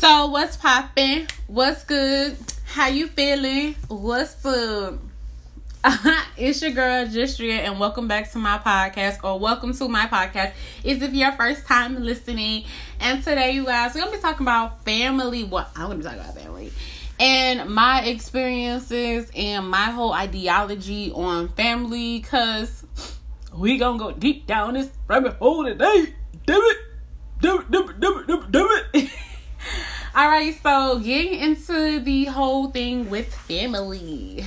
So what's popping? What's good? How you feeling? What's up? it's your girl Justdria, and welcome back to my podcast, or welcome to my podcast. Is if your first time listening, and today, you guys, we're gonna be talking about family. What I'm gonna be talking about family and my experiences and my whole ideology on family, cause we gonna go deep down this rabbit hole today. Damn it, damn it, damn it, damn it, damn it. Damn it. All right, so getting into the whole thing with family.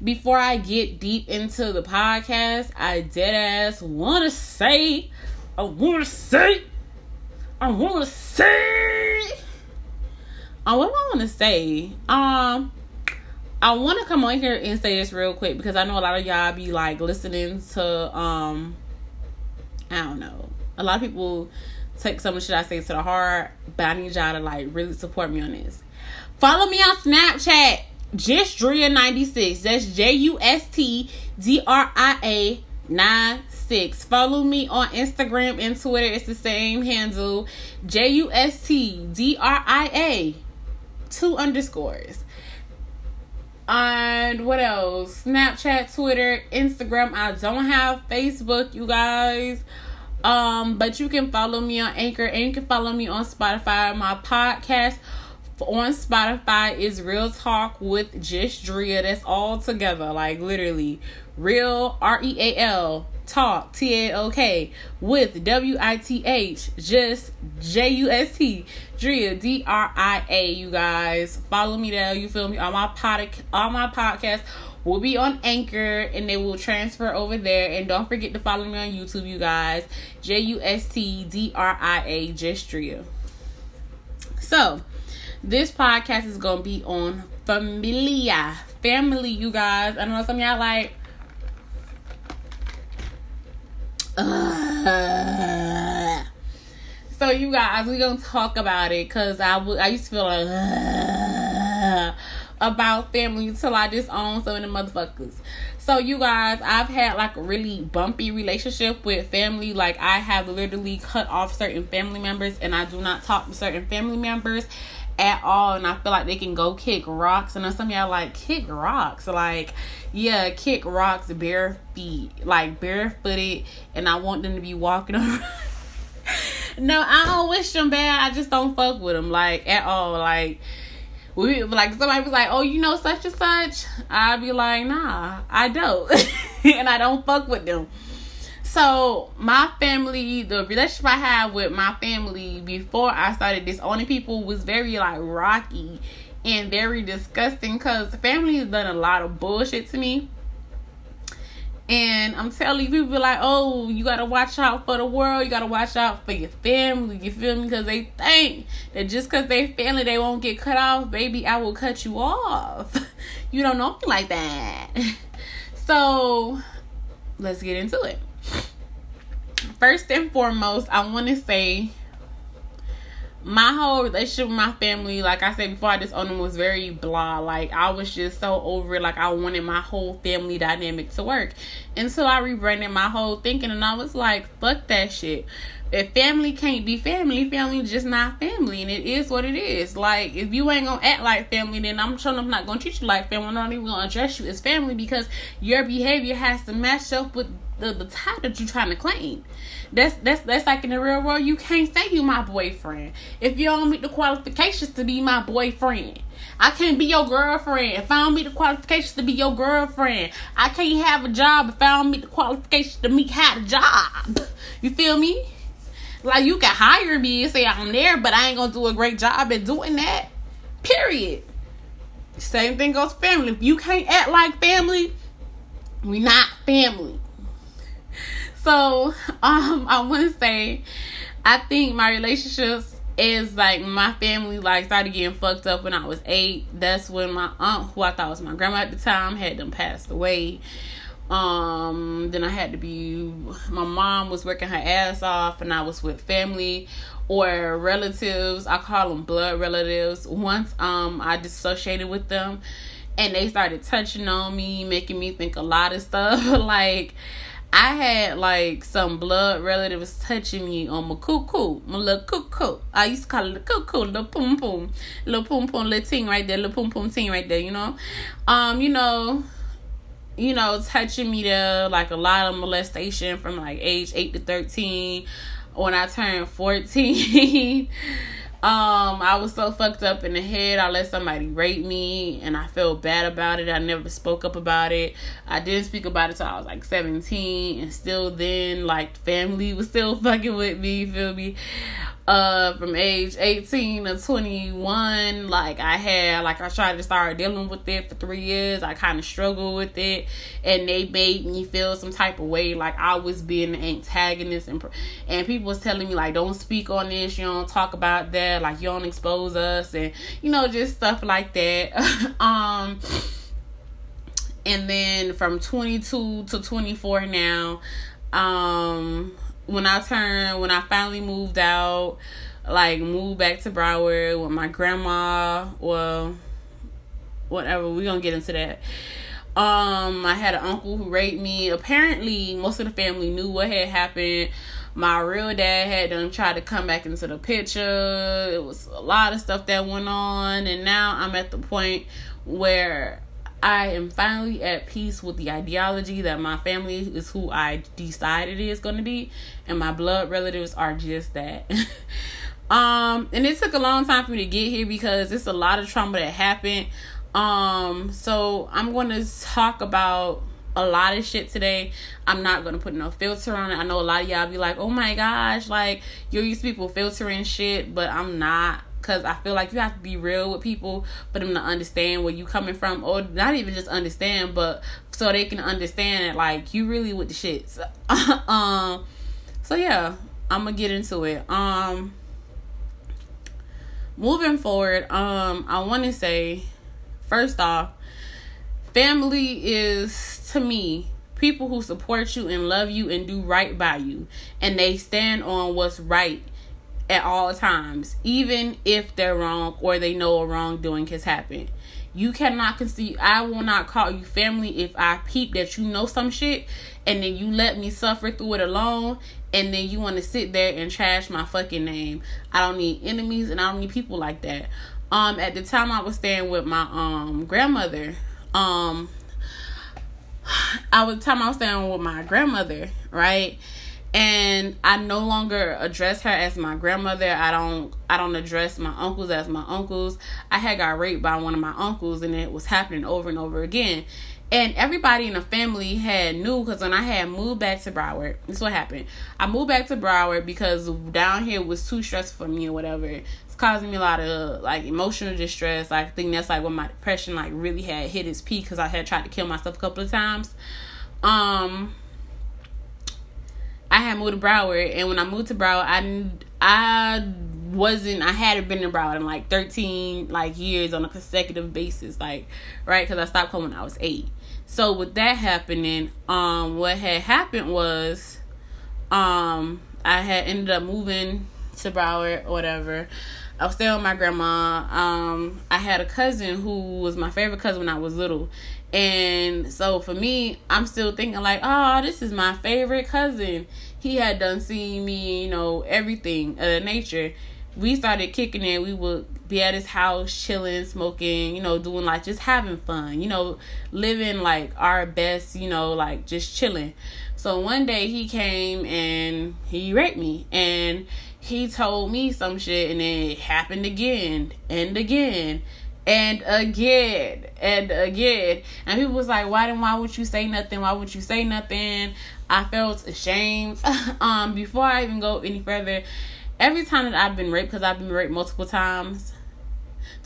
Before I get deep into the podcast, I dead ass want to say, I want to say, I want to say, uh, what do I want to say? Um, I want to come on here and say this real quick because I know a lot of y'all be like listening to, um, I don't know, a lot of people take some shit I say to the heart, but I need y'all to like really support me on this. Follow me on Snapchat, Justdria96. That's J U S T D R I A 96. Follow me on Instagram and Twitter. It's the same handle, J U S T D R I A, two underscores. And what else? Snapchat, Twitter, Instagram. I don't have Facebook, you guys. Um, but you can follow me on Anchor and you can follow me on Spotify. My podcast on Spotify is Real Talk with Just Drea. That's all together, like literally. Real R E A L Talk T A O K with W I T H just J U S T Drea D R I A. You guys follow me there. You feel me? on my pod, all my podcasts will be on Anchor and they will transfer over there. And don't forget to follow me on YouTube, you guys. J U S T D R I A Justdria. So, this podcast is gonna be on familia, family, you guys. I don't know some y'all like. Uh, so you guys, we gonna talk about it because I, w- I used to feel like uh, about family until I disown some of the motherfuckers. So you guys, I've had like a really bumpy relationship with family. Like I have literally cut off certain family members and I do not talk to certain family members at all and I feel like they can go kick rocks. And then some y'all like kick rocks. Like yeah kick rocks bare feet like barefooted and I want them to be walking around. No I don't wish them bad. I just don't fuck with them like at all. Like we like somebody was like oh you know such and such? I'd be like nah I don't. And I don't fuck with them. So my family, the relationship I have with my family before I started disowning people was very like rocky and very disgusting because the family has done a lot of bullshit to me. And I'm telling you, people be like, oh, you gotta watch out for the world, you gotta watch out for your family, you feel me? Because they think that just because they family, they won't get cut off, baby, I will cut you off. you don't know me like that. So let's get into it first and foremost, I want to say my whole relationship with my family, like I said before, I disowned them was very blah. Like I was just so over it. Like I wanted my whole family dynamic to work until so I rebranded my whole thinking, and I was like, "Fuck that shit." If family can't be family, family just not family, and it is what it is. Like if you ain't gonna act like family, then I'm sure I'm not gonna treat you like family. I'm not even gonna address you as family because your behavior has to match up with the the tie that you're trying to claim. That's that's that's like in the real world. You can't say you my boyfriend if you don't meet the qualifications to be my boyfriend. I can't be your girlfriend if I don't meet the qualifications to be your girlfriend. I can't have a job if I don't meet the qualifications to meet have a job. You feel me? Like you can hire me and say I'm there, but I ain't gonna do a great job at doing that. Period. Same thing goes family. If you can't act like family, we not family. So, um, I want to say, I think my relationships is like my family like started getting fucked up when I was eight. That's when my aunt, who I thought was my grandma at the time, had them passed away. Um, then I had to be. My mom was working her ass off, and I was with family or relatives. I call them blood relatives. Once um I dissociated with them, and they started touching on me, making me think a lot of stuff like I had like some blood relatives touching me on my cuckoo, my little cuckoo. I used to call it the cuckoo, little poom poom, little poom poom, little ting right there, little poom poom ting right there. You know, um, you know, you know, touching me there like a lot of molestation from like age eight to thirteen. When I turned fourteen. Um, I was so fucked up in the head. I let somebody rape me, and I felt bad about it. I never spoke up about it. I didn't speak about it till I was like seventeen, and still then, like family was still fucking with me. Feel me? Uh from age 18 to 21 like i had like i tried to start dealing with it for three years. I kind of struggled with it. And they made me feel some type of way like i was being an antagonist. And and people was telling me like don't speak on this. You don't talk about that. Like you don't expose us. And you know just stuff like that. Um and then from 22 to 24 now um when I turned, when I finally moved out, like moved back to Broward with my grandma, well, whatever, we're gonna get into that. Um, I had an uncle who raped me. Apparently, most of the family knew what had happened. My real dad had done tried to come back into the picture. It was a lot of stuff that went on, and now I'm at the point where I am finally at peace with the ideology that my family is who I decided it is going to be, and my blood relatives are just that. um, and it took a long time for me to get here because it's a lot of trauma that happened. Um, so I'm going to talk about a lot of shit today. I'm not gonna put no filter on it. I know a lot of y'all be like, oh my gosh, like you're used to people filtering shit, but I'm not because I feel like you have to be real with people for them to understand where you coming from, or not even just understand, but so they can understand that like you really with the shits. um, so yeah, I'm gonna get into it. Um, moving forward, um, I want to say, first off, family is to me people who support you and love you and do right by you, and they stand on what's right at all times, even if they're wrong or they know a wrongdoing has happened. You cannot conceive. I will not call you family if I peep that you know some shit and then you let me suffer through it alone and then you want to sit there and trash my fucking name. I don't need enemies and I don't need people like that. Um, at the time I was staying with my um grandmother. Um, I was time I was staying with my grandmother, right? And I no longer address her as my grandmother. I don't I don't address my uncles as my uncles. I had got raped by one of my uncles and it was happening over and over again. And everybody in the family had knew because when I had moved back to Broward, this what happened. I moved back to Broward because down here was too stressful for me or whatever. It's causing me a lot of like emotional distress. I think that's like when my depression like really had hit its peak because I had tried to kill myself a couple of times. Um I had moved to Broward, and when I moved to Broward, I I wasn't I hadn't been in Broward in like 13 like years on a consecutive basis, like right because I stopped coming when I was eight. So with that happening, um, what had happened was, um, I had ended up moving to Broward or whatever. I was staying with my grandma. Um, I had a cousin who was my favorite cousin when I was little, and so for me, I'm still thinking like, oh, this is my favorite cousin. He had done seen me, you know, everything of nature. We started kicking it. We would be at his house, chilling, smoking, you know, doing like just having fun, you know, living like our best, you know, like just chilling. So one day he came and he raped me and he told me some shit and then it happened again and again and again and again. And people was like, why then why would you say nothing? Why would you say nothing? I felt ashamed. um, before I even go any further, every time that I've been raped, because I've been raped multiple times,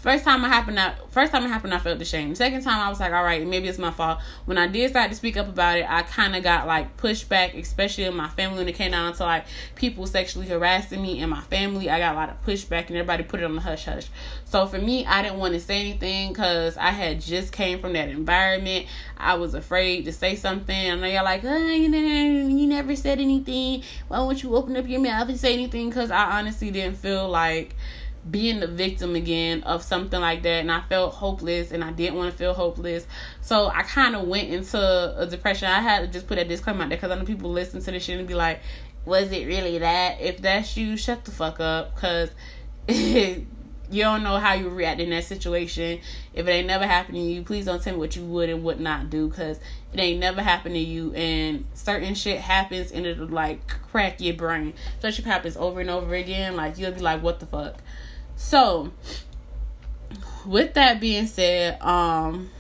First time it happened, I, first time it happened, I felt ashamed. Second time, I was like, all right, maybe it's my fault. When I did start to speak up about it, I kind of got like pushback, especially in my family when it came down to like people sexually harassing me in my family. I got a lot of pushback, and everybody put it on the hush hush. So for me, I didn't want to say anything because I had just came from that environment. I was afraid to say something. And they're like, oh, you, know, you never said anything. Why won't you open up your mouth and say anything? Because I honestly didn't feel like being the victim again of something like that and I felt hopeless and I didn't want to feel hopeless. So I kind of went into a depression. I had to just put a disclaimer out there because I know people listen to this shit and be like, was it really that? If that's you, shut the fuck up because you don't know how you react in that situation. If it ain't never happened to you, please don't tell me what you would and would not do because it ain't never happened to you. And certain shit happens and it'll like crack your brain. Especially if it happens over and over again. Like you'll be like, what the fuck? So, with that being said, um,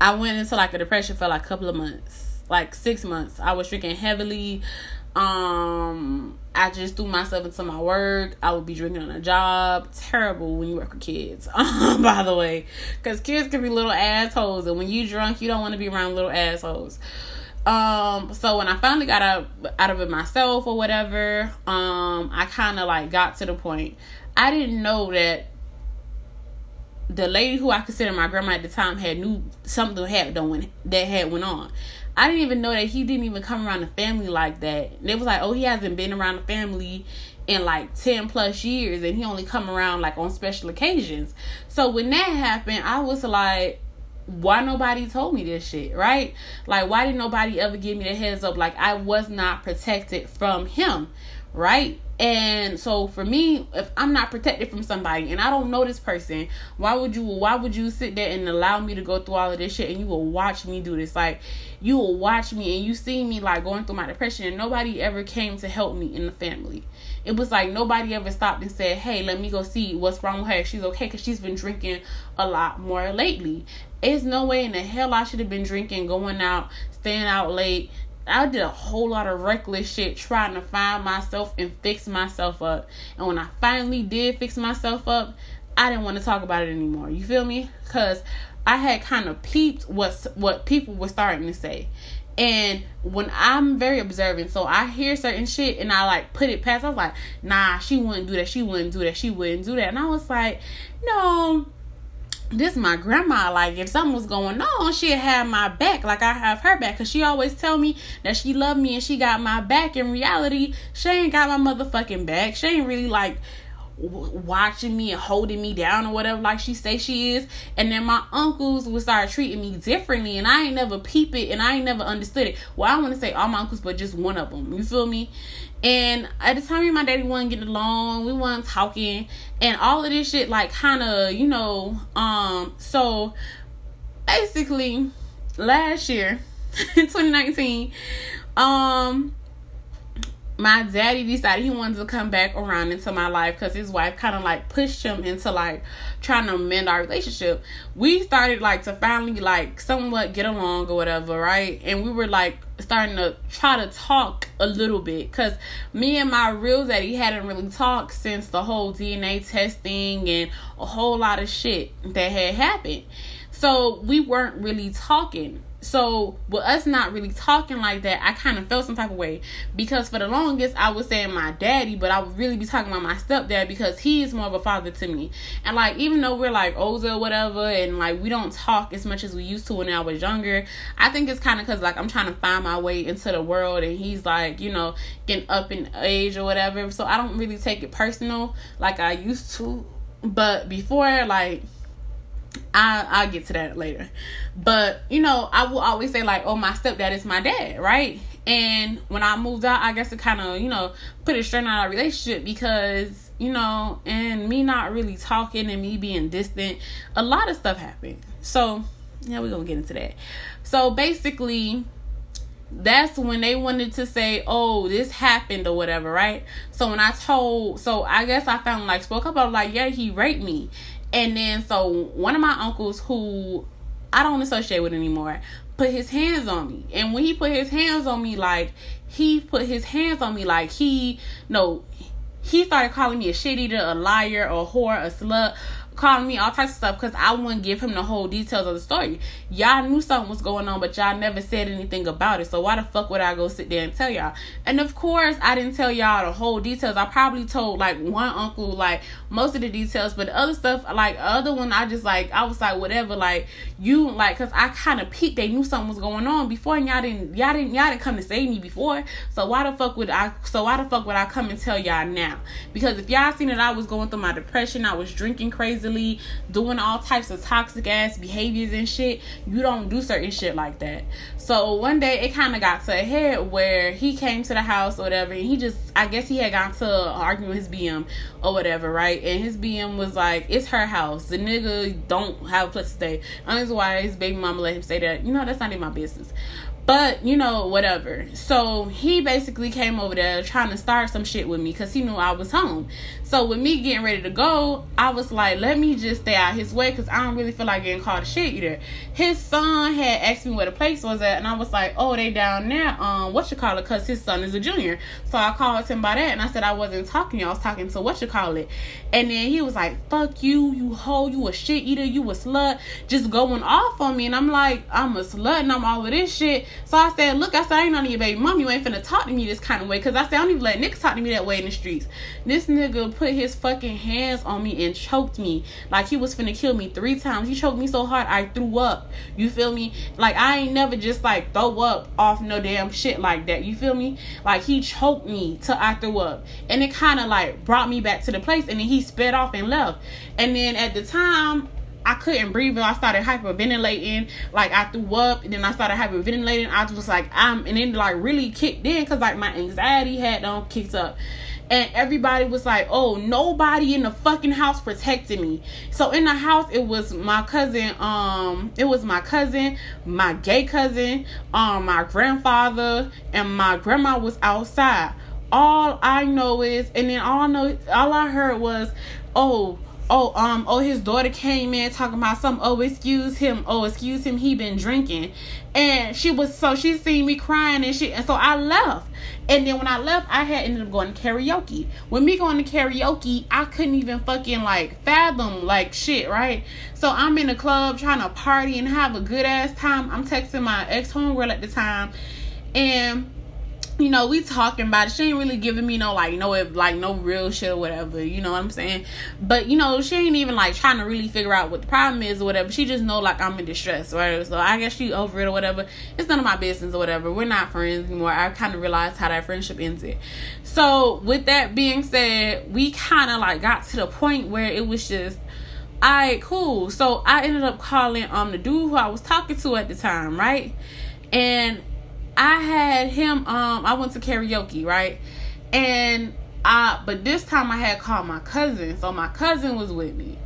I went into like a depression for like a couple of months, like six months. I was drinking heavily. Um, I just threw myself into my work. I would be drinking on a job. Terrible when you work with kids, by the way, because kids can be little assholes, and when you drunk, you don't want to be around little assholes. Um, so when I finally got out out of it myself or whatever, um, I kind of like got to the point. I didn't know that the lady who I considered my grandma at the time had knew something had done that had went on. I didn't even know that he didn't even come around the family like that. And it was like, oh, he hasn't been around the family in like 10 plus years and he only come around like on special occasions. So when that happened, I was like, why nobody told me this shit, right? Like, why did nobody ever give me the heads up? Like, I was not protected from him, right? And so for me, if I'm not protected from somebody and I don't know this person, why would you why would you sit there and allow me to go through all of this shit and you will watch me do this? Like you will watch me and you see me like going through my depression and nobody ever came to help me in the family. It was like nobody ever stopped and said, "Hey, let me go see what's wrong with her. She's okay cuz she's been drinking a lot more lately." It's no way in the hell I should have been drinking, going out, staying out late, I did a whole lot of reckless shit trying to find myself and fix myself up. And when I finally did fix myself up, I didn't want to talk about it anymore. You feel me? Cuz I had kind of peeped what what people were starting to say. And when I'm very observant, so I hear certain shit and I like put it past. I was like, nah, she wouldn't do that. She wouldn't do that. She wouldn't do that. And I was like, no, this my grandma like if something was going on she'd have my back. Like i have her back. Because she always tell me that she loved me and she got my back. In reality she ain't got my motherfucking back. She ain't really like watching me and holding me down or whatever like she say she is. And then my uncles would start treating me differently and i ain't never peep it and i ain't never understood it. Well i want to say all my uncles but just one of them you feel me? And at the time me and my daddy wasn't getting along we weren't talking and all of this shit like kind of you know um so basically last year in 2019 um my daddy decided he wanted to come back around into my life because his wife kind of like pushed him into like trying to mend our relationship. We started like to finally like somewhat get along or whatever, right? And we were like starting to try to talk a little bit because me and my real daddy hadn't really talked since the whole DNA testing and a whole lot of shit that had happened. So we weren't really talking. So with us not really talking like that, I kind of felt some type of way because for the longest I was saying my daddy, but I would really be talking about my stepdad because he is more of a father to me. And like even though we're like older or whatever, and like we don't talk as much as we used to when I was younger, I think it's kind of because like I'm trying to find my way into the world, and he's like you know getting up in age or whatever. So I don't really take it personal like I used to. But before like I I'll get to that later. But you know, I will always say like, oh, my stepdad is my dad, right? And when I moved out, I guess it kind of you know put a strain on our relationship because you know, and me not really talking and me being distant, a lot of stuff happened. So yeah, we're gonna get into that. So basically, that's when they wanted to say, oh, this happened or whatever, right? So when I told, so I guess I found like spoke up, I was like, yeah, he raped me. And then so one of my uncles who I don't associate with anymore put his hands on me. And when he put his hands on me, like he put his hands on me like he no he started calling me a shit eater, a liar, a whore, a slut, calling me all types of stuff because I wouldn't give him the whole details of the story. Y'all knew something was going on, but y'all never said anything about it. So why the fuck would I go sit there and tell y'all? And of course, I didn't tell y'all the whole details. I probably told like one uncle like most of the details, but the other stuff, like other one, I just like I was like whatever. Like you like, cause I kind of peeped. They knew something was going on before, and y'all didn't y'all didn't y'all didn't come to save me before. So why the fuck would I? So why the fuck would I come and tell y'all now? Because if y'all seen that I was going through my depression, I was drinking crazily, doing all types of toxic ass behaviors and shit. You don't do certain shit like that. So one day it kind of got to a head where he came to the house or whatever, and he just I guess he had gone to argue with his BM or whatever, right? And his BM was like, "It's her house. The nigga don't have a place to stay." His baby mama let him say that. You know, that's not even my business. But, you know, whatever. So he basically came over there trying to start some shit with me because he knew I was home. So with me getting ready to go, I was like, let me just stay out his way because I don't really feel like getting called a shit either. His son had asked me where the place was at, and I was like, oh, they down there. Um, what you call it? Because his son is a junior. So I called him by that, and I said I wasn't talking. I was talking to what you call it. And then he was like, fuck you, you hoe, you a shit eater, you a slut, just going off on me. And I'm like, I'm a slut and I'm all of this shit. So I said, look, I said, I ain't none of your baby mom. You ain't finna talk to me this kind of way. Because I said, I don't even let niggas talk to me that way in the streets. This nigga put his fucking hands on me and choked me like he was finna kill me three times. He choked me so hard I threw up. You feel me? Like I ain't never just like throw up off no damn shit like that. You feel me? Like he choked me till I threw up. And it kind of like brought me back to the place and then he sped off and left. And then at the time, I couldn't breathe and I started hyperventilating. Like I threw up and then I started hyperventilating. I was like, I'm and then like really kicked in because like my anxiety had um kicked up and everybody was like, "Oh, nobody in the fucking house protected me." So in the house, it was my cousin. Um, it was my cousin, my gay cousin, um, my grandfather, and my grandma was outside. All I know is, and then all I know, all I heard was, "Oh, oh um oh his daughter came in talking about some oh excuse him oh excuse him he been drinking. And she was so she seen me crying and shit and so i left. And then when i left i had ended up going to karaoke. When me going to karaoke i couldn't even fucking like fathom like shit right? So i'm in the club trying to party and have a good ass time. I'm texting my ex homegirl at the time. And you know, we talking about it. She ain't really giving me no like no like no real shit or whatever. You know what I'm saying? But you know, she ain't even like trying to really figure out what the problem is or whatever. She just know like I'm in distress, right? So I guess she over it or whatever. It's none of my business or whatever. We're not friends anymore. I kind of realized how that friendship ended. So with that being said, we kind of like got to the point where it was just. Alright, cool. So I ended up calling um the dude who I was talking to at the time, right? And I had him um I went to karaoke, right? And I but this time I had called my cousin. So my cousin was with me.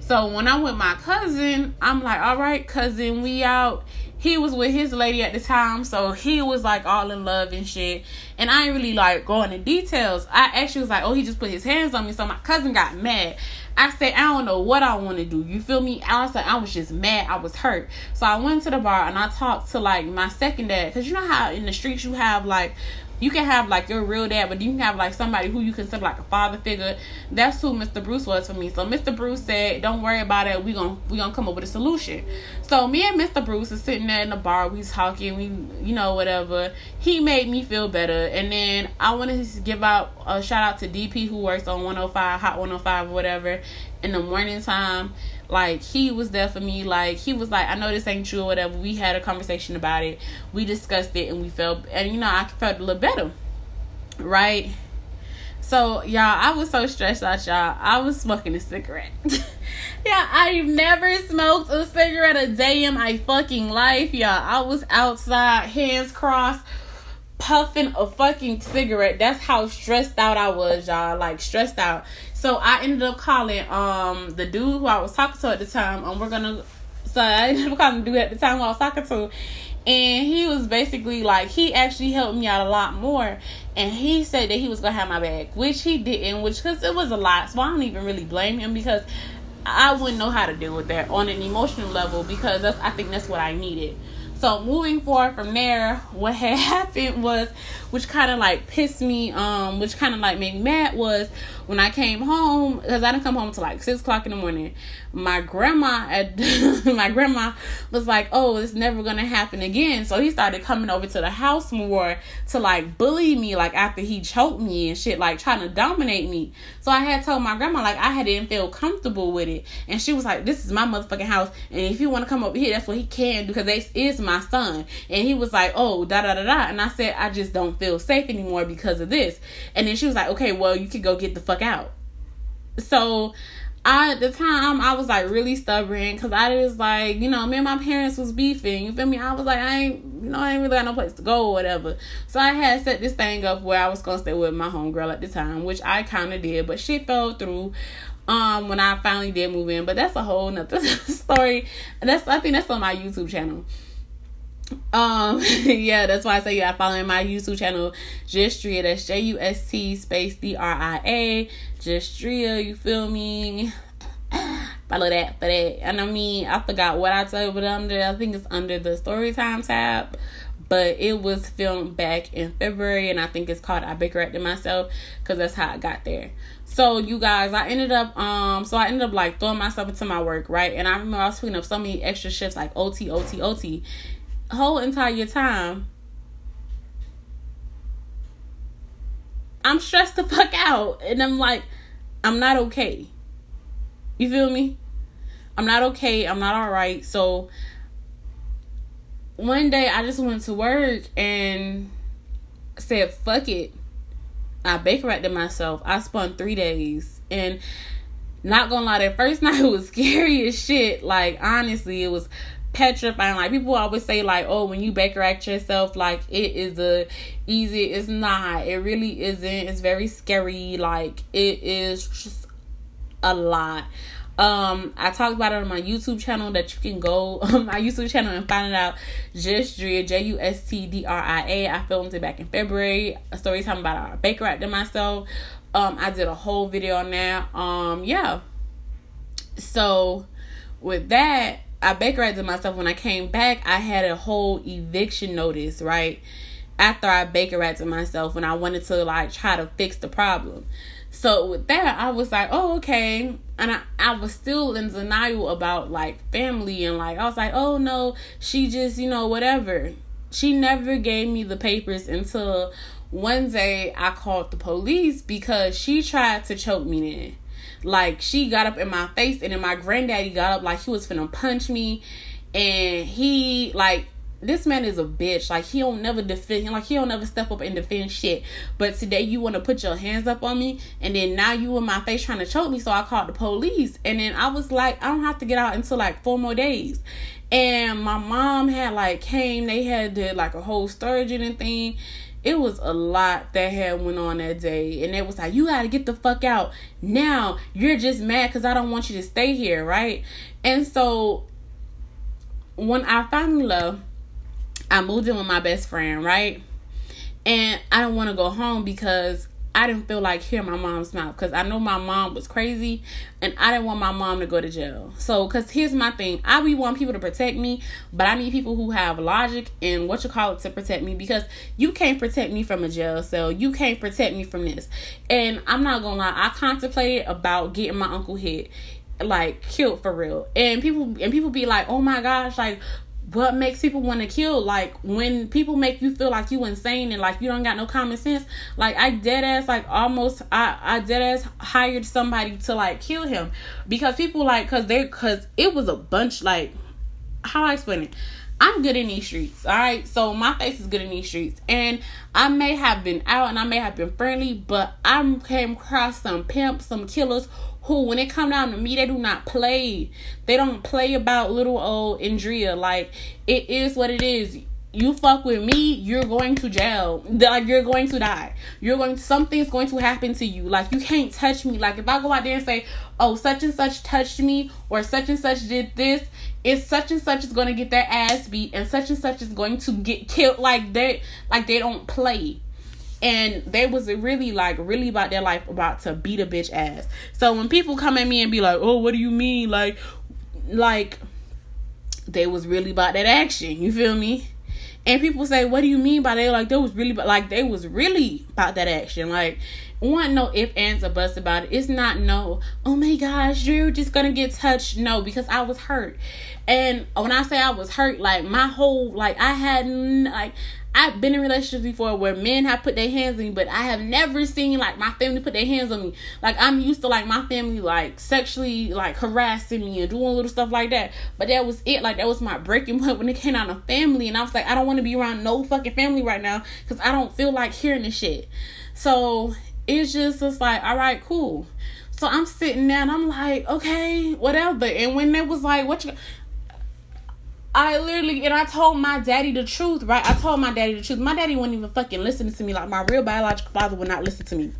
So when I'm with my cousin, I'm like, all right, cousin, we out. He was with his lady at the time, so he was like all in love and shit. And I ain't really like going into details. I actually was like, oh, he just put his hands on me. So my cousin got mad. I said, I don't know what I want to do. You feel me? I was I was just mad. I was hurt. So I went to the bar and I talked to like my second dad. Cause you know how in the streets you have like you can have like your real dad, but you can have like somebody who you consider like a father figure. That's who Mr. Bruce was for me. So Mr. Bruce said, "Don't worry about it. We gonna we gonna come up with a solution." So me and Mr. Bruce is sitting there in the bar. We talking. We you know whatever. He made me feel better, and then I wanted to give out a shout out to DP who works on 105 Hot 105 whatever in the morning time like he was there for me. Like he was like, I know this ain't true or whatever. We had a conversation about it. We discussed it and we felt and you know, I felt a little better. Right? So y'all, I was so stressed out, y'all. I was smoking a cigarette. yeah, I've never smoked a cigarette a day in my fucking life, y'all. I was outside, hands crossed, puffing a fucking cigarette. That's how stressed out I was, y'all. Like stressed out. So I ended up calling um the dude who I was talking to at the time. Um, we're gonna. So I ended up calling the dude at the time who I was talking to, and he was basically like he actually helped me out a lot more. And he said that he was gonna have my back, which he didn't, which because it was a lot. So I don't even really blame him because I wouldn't know how to deal with that on an emotional level because that's I think that's what I needed. So moving forward from there, what had happened was, which kind of like pissed me, um, which kind of like made me mad was when I came home, because I didn't come home till like six o'clock in the morning, my grandma at my grandma was like, "Oh, it's never gonna happen again." So he started coming over to the house more to like bully me, like after he choked me and shit, like trying to dominate me. So I had told my grandma like I didn't feel comfortable with it, and she was like, "This is my motherfucking house, and if you want to come over here, that's what he can do because this is my son." And he was like, "Oh, da da da da," and I said, "I just feel safe anymore because of this." And then she was like, "Okay, well, you could go get the fuck out." So I at the time I was like really stubborn because I was like, you know, me and my parents was beefing. You feel me? I was like, I ain't, you know, I ain't really got no place to go or whatever. So I had set this thing up where I was gonna stay with my homegirl at the time, which I kind of did, but she fell through. Um, when I finally did move in, but that's a whole nother story. That's I think that's on my YouTube channel. Um, yeah, that's why I say you gotta follow my YouTube channel, Justdria. That's J U S T space D R I A. Justdria, you feel me? Follow that for that. And I mean, I forgot what I told it under. I think it's under the story time tab. But it was filmed back in February, and I think it's called I Baker Acted Myself because that's how I got there. So you guys, I ended up um so I ended up like throwing myself into my work, right? And I remember I was picking up so many extra shifts like OT, OT, OT whole entire time, I'm stressed the fuck out. And I'm like, I'm not okay. You feel me? I'm not okay. I'm not all right. So one day I just went to work and said, fuck it. I Baker Acted myself. I spun three days. And not gonna lie, that first night was scary as shit. Like, honestly, it was petrifying. Like people always say, like, oh, when you Baker act yourself, like it is a easy. It's not. It really isn't. It's very scary. Like it is just a lot. Um, I talked about it on my YouTube channel that you can go on my YouTube channel and find it out. Justdria, J U S T D R I A. I filmed it back in February. A story talking about a baker acting myself. Um, I did a whole video on that. Um, yeah. So with that, I bakerized myself when I came back. I had a whole eviction notice, right? After I bakerized myself when I wanted to like try to fix the problem. So with that, I was like, oh, okay. And I, I was still in denial about like family and like I was like, oh no, she just, you know, whatever. She never gave me the papers until one day I called the police because she tried to choke me in. Like she got up in my face, and then my granddaddy got up like he was finna punch me, and he like this man is a bitch. Like he don't never defend. Like he don't never step up and defend shit. But today you want to put your hands up on me, and then now you in my face trying to choke me. So I called the police, and then I was like, I don't have to get out until like four more days. And my mom had like came. They had did like a whole sturgeon and thing it was a lot that had went on that day and it was like you got to get the fuck out. Now you're just mad because i don't want you to stay here right? And so when i finally left i moved in with my best friend right? And i don't want to go home because I didn't feel like hearing my mom's mouth because I know my mom was crazy and I didn't want my mom to go to jail. So, because here's my thing I we want people to protect me, but I need people who have logic and what you call it to protect me because you can't protect me from a jail cell. You can't protect me from this. And I'm not gonna lie, I contemplated about getting my uncle hit like killed for real and people and people be like oh my gosh like what makes people want to kill like when people make you feel like you insane and like you don't got no common sense like i dead ass like almost i i dead ass hired somebody to like kill him because people like because they because it was a bunch like how i explain it I'm good in these streets, all right? So my face is good in these streets. And I may have been out and I may have been friendly, but I came across some pimps, some killers who when it come down to me they do not play. They don't play about little old Andrea. Like it is what it is. You fuck with me you're going to jail. Like you're going to die. You're going something's going to happen to you. Like you can't touch me. Like if i go out there and say oh such and such touched me or such and such did this it's such and such is going to get their ass beat and such and such is going to get killed. Like they like they don't play and they was really like really about their life about to beat a bitch ass. So when people come at me and be like, "Oh, what do you mean?" like like they was really about that action. You feel me? And people say, "What do you mean by that?" Like they was really like they was really about that action. Like want no if ands or buts about it. It's not no, oh my gosh, you're just gonna get touched. No, because I was hurt. And when I say I was hurt, like my whole like I hadn't like I've been in relationships before where men have put their hands on me, but I have never seen like my family put their hands on me. Like I'm used to like my family like sexually like harassing me and doing little stuff like that. But that was it. Like that was my breaking point when it came out of family, and I was like, I don't want to be around no fucking family right now because I don't feel like hearing this shit. So it's just it's like, all right, cool. So I'm sitting there and I'm like, okay, whatever. And when it was like, what you I literally and I told my daddy the truth, right? I told my daddy the truth. My daddy wouldn't even fucking listen to me. Like my real biological father would not listen to me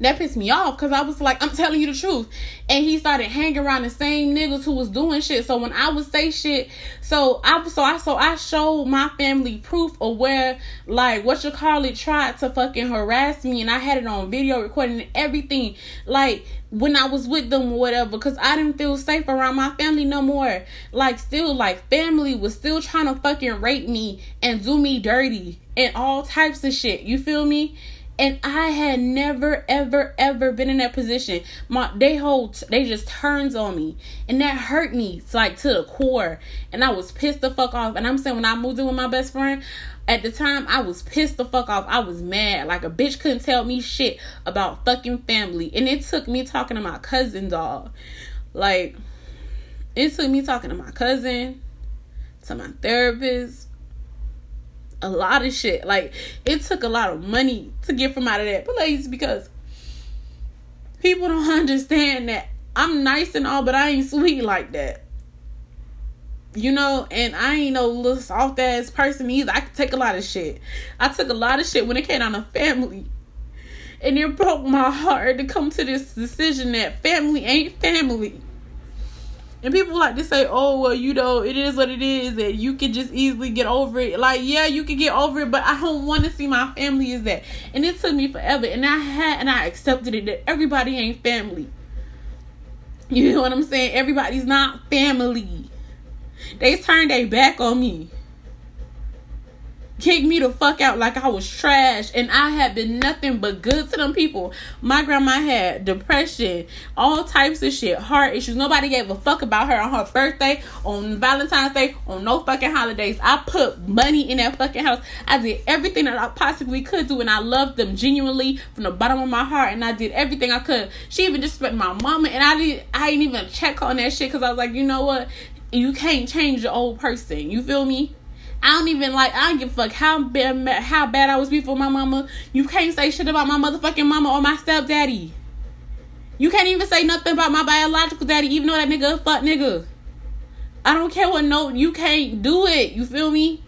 that pissed me off because I was like, I'm telling you the truth. And he started hanging around the same niggas who was doing shit. So when I would say shit, so I so I so I showed my family proof of where like what you call it tried to fucking harass me and I had it on video recording and everything. Like when I was with them or whatever, because I didn't feel safe around my family no more. Like, still, like, family was still trying to fucking rape me and do me dirty and all types of shit. You feel me? And I had never ever ever been in that position. My they hold they just turns on me, and that hurt me like to the core. And I was pissed the fuck off. And I'm saying when I moved in with my best friend, at the time I was pissed the fuck off. I was mad. Like a bitch couldn't tell me shit about fucking family, and it took me talking to my cousin, dog. Like it took me talking to my cousin, to my therapist a lot of shit. Like it took a lot of money to get from out of that place because people don't understand that I'm nice and all, but I ain't sweet like that. You know, and I ain't no little soft ass person either. I could take a lot of shit. I took a lot of shit when it came on a family. And it broke my heart to come to this decision that family ain't family. And people like to say, oh, well, you know, it is what it is, and you can just easily get over it. Like, yeah, you can get over it, but I don't want to see my family as that. And it took me forever. And I had, and I accepted it that everybody ain't family. You know what I'm saying? Everybody's not family. They turned their back on me kicked me the fuck out like I was trash and I had been nothing but good to them people. My grandma had depression, all types of shit, heart issues. Nobody gave a fuck about her on her birthday, on Valentine's Day, on no fucking holidays. I put money in that fucking house. I did everything that I possibly could do and I loved them genuinely from the bottom of my heart and I did everything I could. She even disrespected my mama and I didn't I didn't even check on that shit because I was like, you know what? You can't change the old person. You feel me? I don't even like. I don't give a fuck how bad how bad I was before my mama. You can't say shit about my motherfucking mama or my stepdaddy. You can't even say nothing about my biological daddy, even though that nigga fuck nigga. I don't care what no. You can't do it. You feel me?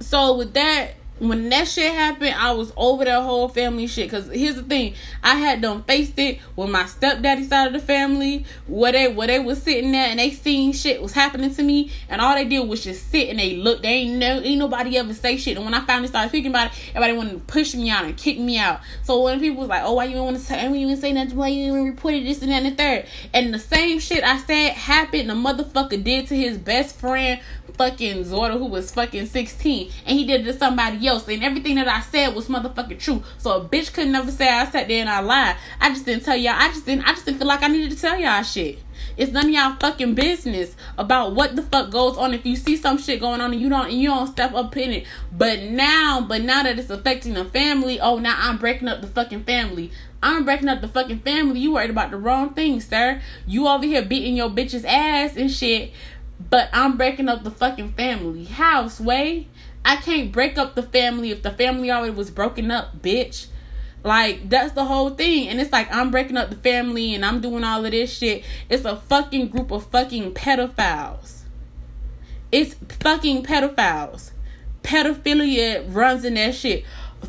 So with that, when that shit happened, I was over that whole family shit. Cause here's the thing, I had them faced it with my stepdaddy side of the family, where they where they was sitting there and they seen shit was happening to me, and all they did was just sit and they look. They ain't no ain't nobody ever say shit. And when I finally started speaking about it, everybody wanted to push me out and kick me out. So when people was like, "Oh, why you want to say? Why you even say nothing? Why you even reported this and that and the third? And the same shit I said happened. The motherfucker did to his best friend fucking Zorda who was fucking 16 and he did it to somebody else and everything that I said was motherfucking true. So a bitch could never say I sat there and I lied. I just didn't tell y'all. I just didn't I just didn't feel like I needed to tell y'all shit. It's none of y'all fucking business about what the fuck goes on. If you see some shit going on and you don't and you don't step up in it. But now, but now that it's affecting the family, oh now I'm breaking up the fucking family. I'm breaking up the fucking family. You worried about the wrong thing, sir. You over here beating your bitch's ass and shit but I'm breaking up the fucking family. House way? I can't break up the family if the family already was broken up, bitch. Like that's the whole thing. And it's like I'm breaking up the family and I'm doing all of this shit. It's a fucking group of fucking pedophiles. It's fucking pedophiles. Pedophilia runs in that shit.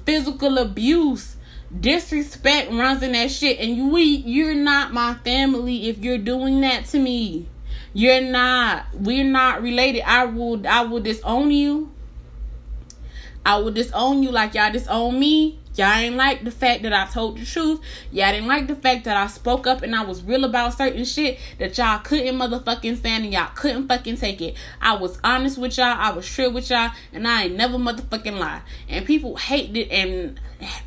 Physical abuse disrespect runs in that shit and you we you're not my family if you're doing that to me you're not. We're not related. I will. I will disown you. I will disown you like y'all disown me. Y'all ain't like the fact that I told the truth. Y'all didn't like the fact that I spoke up and I was real about certain shit that y'all couldn't motherfucking stand and y'all couldn't fucking take it. I was honest with y'all. I was true with y'all. And I ain't never motherfucking lie. And people hated it and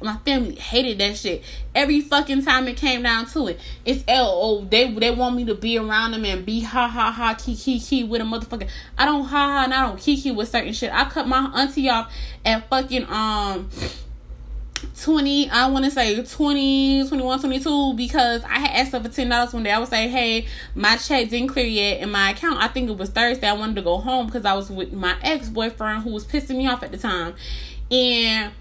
my family hated that shit. Every fucking time it came down to it. It's L O. They they want me to be around them and be ha ha ha kiki kiki with a motherfucker. I don't ha ha and I don't kiki with certain shit. I cut my auntie off at fucking um 20 i want to say 20 21 22 because i had asked her for ten dollars one day i would say hey my check didn't clear yet in my account i think it was thursday i wanted to go home because i was with my ex-boyfriend who was pissing me off at the time and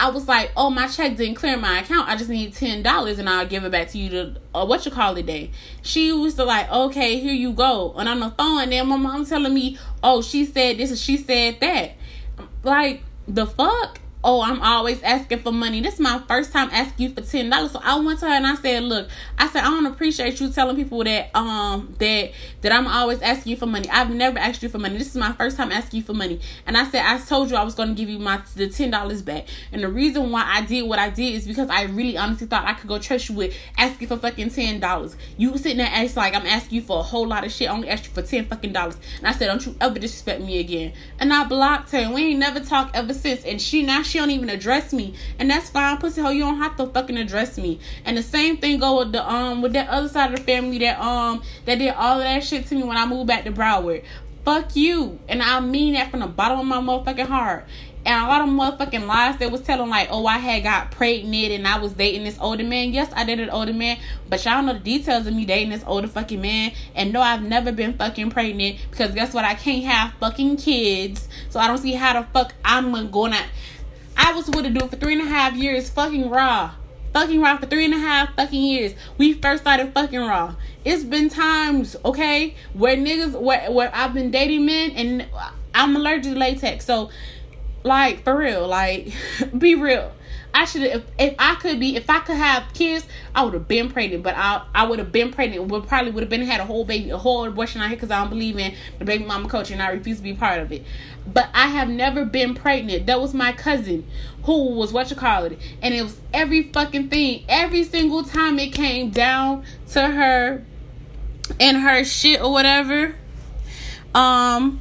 I was like, oh, my check didn't clear my account. I just need ten dollars, and I'll give it back to you to uh, what you call it day. She was like, okay, here you go. And on the phone, and then my mom telling me, oh, she said this and she said that. Like the fuck oh, I'm always asking for money. This is my first time asking you for ten dollars. So I went to her and I said, look, I said I don't appreciate you telling people that um that that I'm always asking you for money. I've never asked you for money. This is my first time asking you for money. And I said I told you I was gonna give you my the ten dollars back. And the reason why I did what I did is because I really honestly thought I could go trust you with asking for fucking ten dollars. You sitting there asking like I'm asking you for a whole lot of shit. I only asked you for ten fucking dollars. And I said, don't you ever disrespect me again. And I blocked her. And we ain't never talked ever since. And she now she don't even address me, and that's fine. Pussy hole, you don't have to fucking address me. And the same thing go with the um with that other side of the family that um that did all of that shit to me when I moved back to Broward. Fuck you, and I mean that from the bottom of my motherfucking heart. And a lot of motherfucking lies they was telling like, oh, I had got pregnant and I was dating this older man. Yes, I dated an older man, but y'all know the details of me dating this older fucking man. And no, I've never been fucking pregnant because guess what? I can't have fucking kids, so I don't see how the fuck I'm gonna I was with a dude for three and a half years, fucking raw. Fucking raw for three and a half fucking years. We first started fucking raw. It's been times, okay, where niggas, where, where I've been dating men and I'm allergic to latex. So, like, for real, like, be real. I should if if I could be if I could have kids, I would have been pregnant. But I I would have been pregnant. Would probably would have been had a whole baby, a whole abortion out here because I don't believe in the baby mama culture and I refuse to be part of it. But I have never been pregnant. That was my cousin who was what you call it, and it was every fucking thing. Every single time it came down to her and her shit or whatever. Um.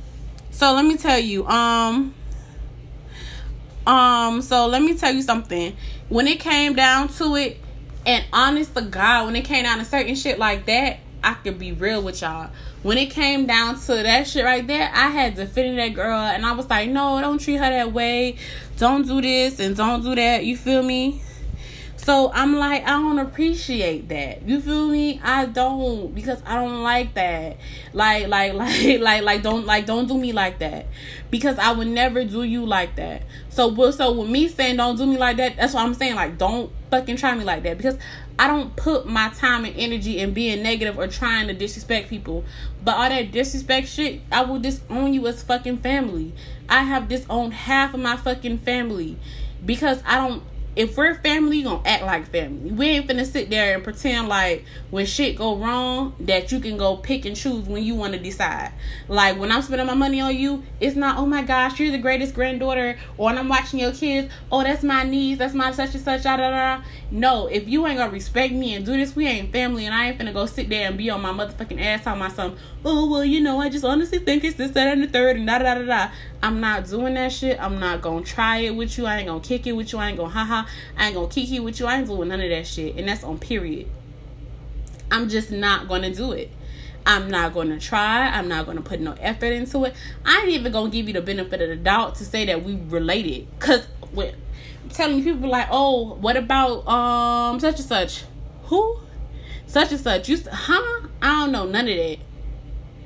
So let me tell you. Um um, so let me tell you something. When it came down to it, and honest to God, when it came down to certain shit like that, I could be real with y'all. When it came down to that shit right there, I had defended that girl and I was like, no, don't treat her that way. Don't do this and don't do that. You feel me? So I'm like, I don't appreciate that. You feel me? I don't because I don't like that. Like, like, like, like, like, don't like, don't do me like that because I would never do you like that. So, so with me saying don't do me like that, that's what I'm saying. Like, don't fucking try me like that because I don't put my time and energy in being negative or trying to disrespect people. But all that disrespect shit, I will disown you as fucking family. I have disowned half of my fucking family because I don't if we're family, you gonna act like family. We ain't finna sit there and pretend like when shit go wrong that you can go pick and choose when you want to decide. Like when I'm spending my money on you, it's not oh my gosh you're the greatest granddaughter, or when I'm watching your kids, oh that's my niece, that's my such and such. Da, da, da. No, if you ain't gonna respect me and do this, we ain't family, and I ain't finna go sit there and be on my motherfucking ass talking my son. Oh well, you know I just honestly think it's this, that, and the third, and da da da da. I'm not doing that shit. I'm not gonna try it with you. I ain't gonna kick it with you. I ain't gonna haha. I ain't gonna kiki with you. I ain't doing none of that shit. And that's on period. I'm just not gonna do it. I'm not gonna try. I'm not gonna put no effort into it. I ain't even gonna give you the benefit of the doubt to say that we related. Cause when telling people like, oh, what about um such and such? Who? Such and such. You huh? I don't know none of that.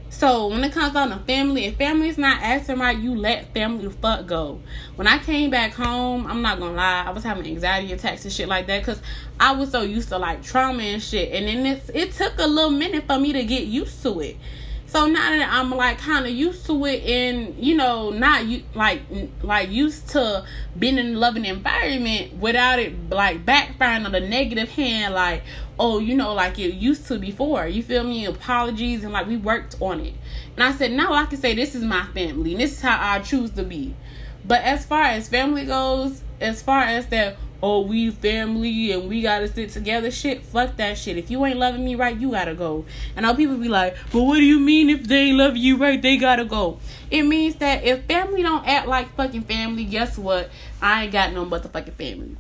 So when it comes down to family, if family's not acting right, you let family the fuck go. When I came back home, I'm not gonna lie, I was having anxiety attacks and shit like that because I was so used to like trauma and shit. And then it's, it took a little minute for me to get used to it. So now that I'm like kind of used to it and you know not you like like used to being in a loving environment without it like backfiring on the negative hand like oh you know like it used to before you feel me apologies and like we worked on it and I said now I can say this is my family and this is how I choose to be but as far as family goes as far as that oh, we family and we gotta sit together shit. Fuck that shit. If you ain't loving me right, you gotta go. And all people be like, but what do you mean if they love you right, they gotta go? It means that if family don't act like fucking family, guess what? I ain't got no motherfucking family.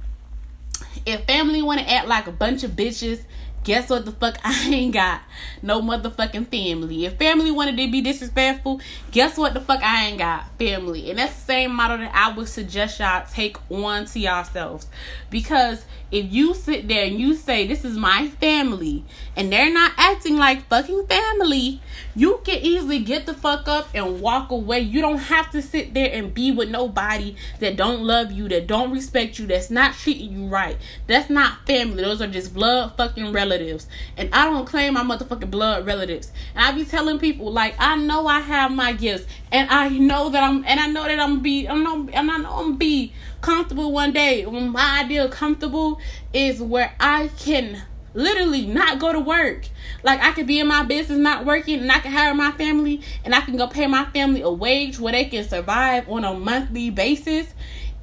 If family wanna act like a bunch of bitches guess what the fuck I ain't got no motherfucking family. If family wanted to be disrespectful, guess what the fuck I ain't got family. And that's the same model that I would suggest y'all take on to yourselves. Because if you sit there and you say this is my family and they're not acting like fucking family, you can easily get the fuck up and walk away. You don't have to sit there and be with nobody that don't love you, that don't respect you, that's not treating you right. That's not family. Those are just blood fucking relatives. And I don't claim my motherfucking blood relatives. And I be telling people like I know I have my gifts and I know that I'm and I know that I'm be I'm know and I know I'm be comfortable one day. My ideal comfortable is where I can literally not go to work. Like I could be in my business not working and I can hire my family and I can go pay my family a wage where they can survive on a monthly basis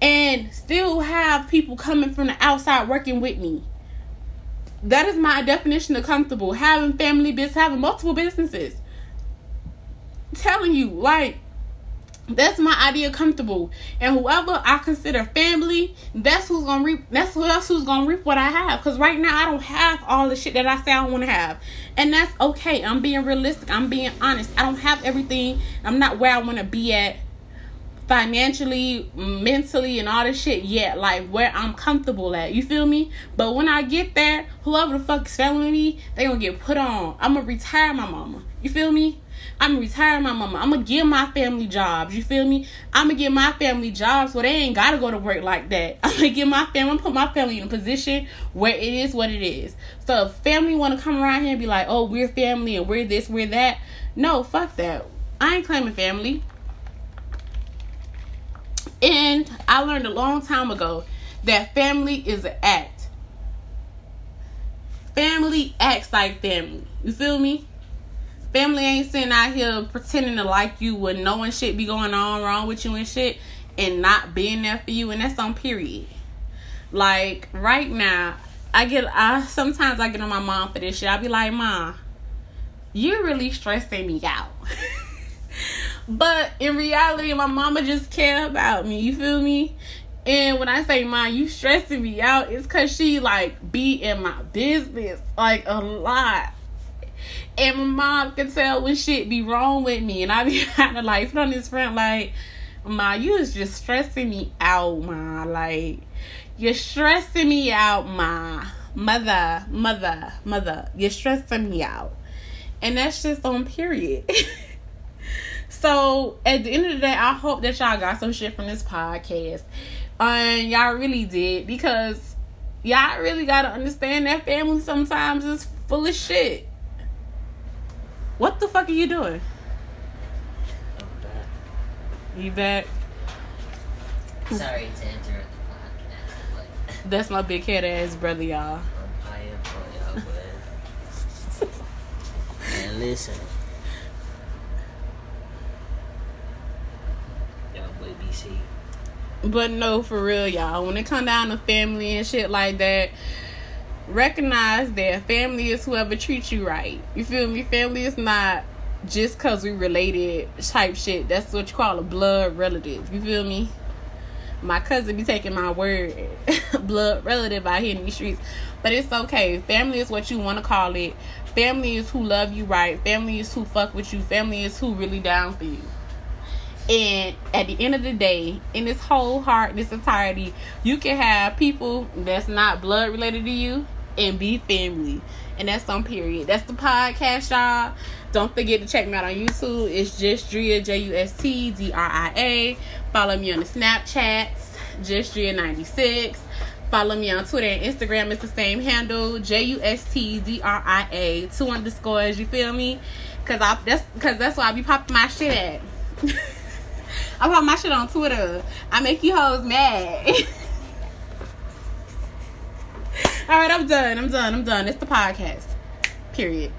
and still have people coming from the outside working with me. That is my definition of comfortable. Having family business, having multiple businesses. I'm telling you, like that's my idea comfortable. And whoever I consider family, that's who's gonna reap that's who else who's gonna reap what I have. Cause right now I don't have all the shit that I say I wanna have. And that's okay. I'm being realistic. I'm being honest. I don't have everything. I'm not where I wanna be at financially, mentally, and all this shit yet. Like where I'm comfortable at. You feel me? But when I get there, whoever the fuck is failing me, they gonna get put on. I'm gonna retire my mama. You feel me? I'm gonna retire my mama. I'm gonna give my family jobs. You feel me? I'm gonna give my family jobs so they ain't gotta go to work like that. I'm gonna give my family, put my family in a position where it is what it is. So if family wanna come around here and be like, oh, we're family and we're this, we're that. No, fuck that. I ain't claiming family. And I learned a long time ago that family is an act. Family acts like family. You feel me? Family ain't sitting out here pretending to like you when knowing shit be going on wrong with you and shit and not being there for you and that's on period. Like right now, I get I sometimes I get on my mom for this shit. I be like, Mom, you're really stressing me out. but in reality, my mama just care about me. You feel me? And when I say mom, you stressing me out, it's cause she like be in my business like a lot. And my mom can tell when shit be wrong with me. And I be kind of like put on this front like, Ma, you is just stressing me out, Ma. Like, you're stressing me out, Ma. Mother, mother, mother. You're stressing me out. And that's just on period. so at the end of the day, I hope that y'all got some shit from this podcast. And y'all really did because y'all really gotta understand that family sometimes is full of shit. What the fuck are you doing? I'm back. You back? Sorry to interrupt the podcast, but That's my big head ass brother, y'all. I'm high up for y'all, but man, listen. But no, for real, y'all. When it come down to family and shit like that, recognize that family is whoever treats you right. You feel me? Family is not just cause we related type shit. That's what you call a blood relative. You feel me? My cousin be taking my word, blood relative out here in these streets. But it's okay. Family is what you want to call it. Family is who love you right. Family is who fuck with you. Family is who really down for you. And at the end of the day, in this whole heart, this entirety, you can have people that's not blood related to you and be family. And that's on period. That's the podcast, y'all. Don't forget to check me out on YouTube. It's Justdria J U S T D R I A. Follow me on the Snapchats, Justdria96. Follow me on Twitter and Instagram. It's the same handle, J U S T D R I A. Two underscores, you feel me? Cause I that's cause that's why I be popping my shit at. I pop my shit on Twitter. I make you hoes mad. All right, I'm done. I'm done. I'm done. It's the podcast. Period.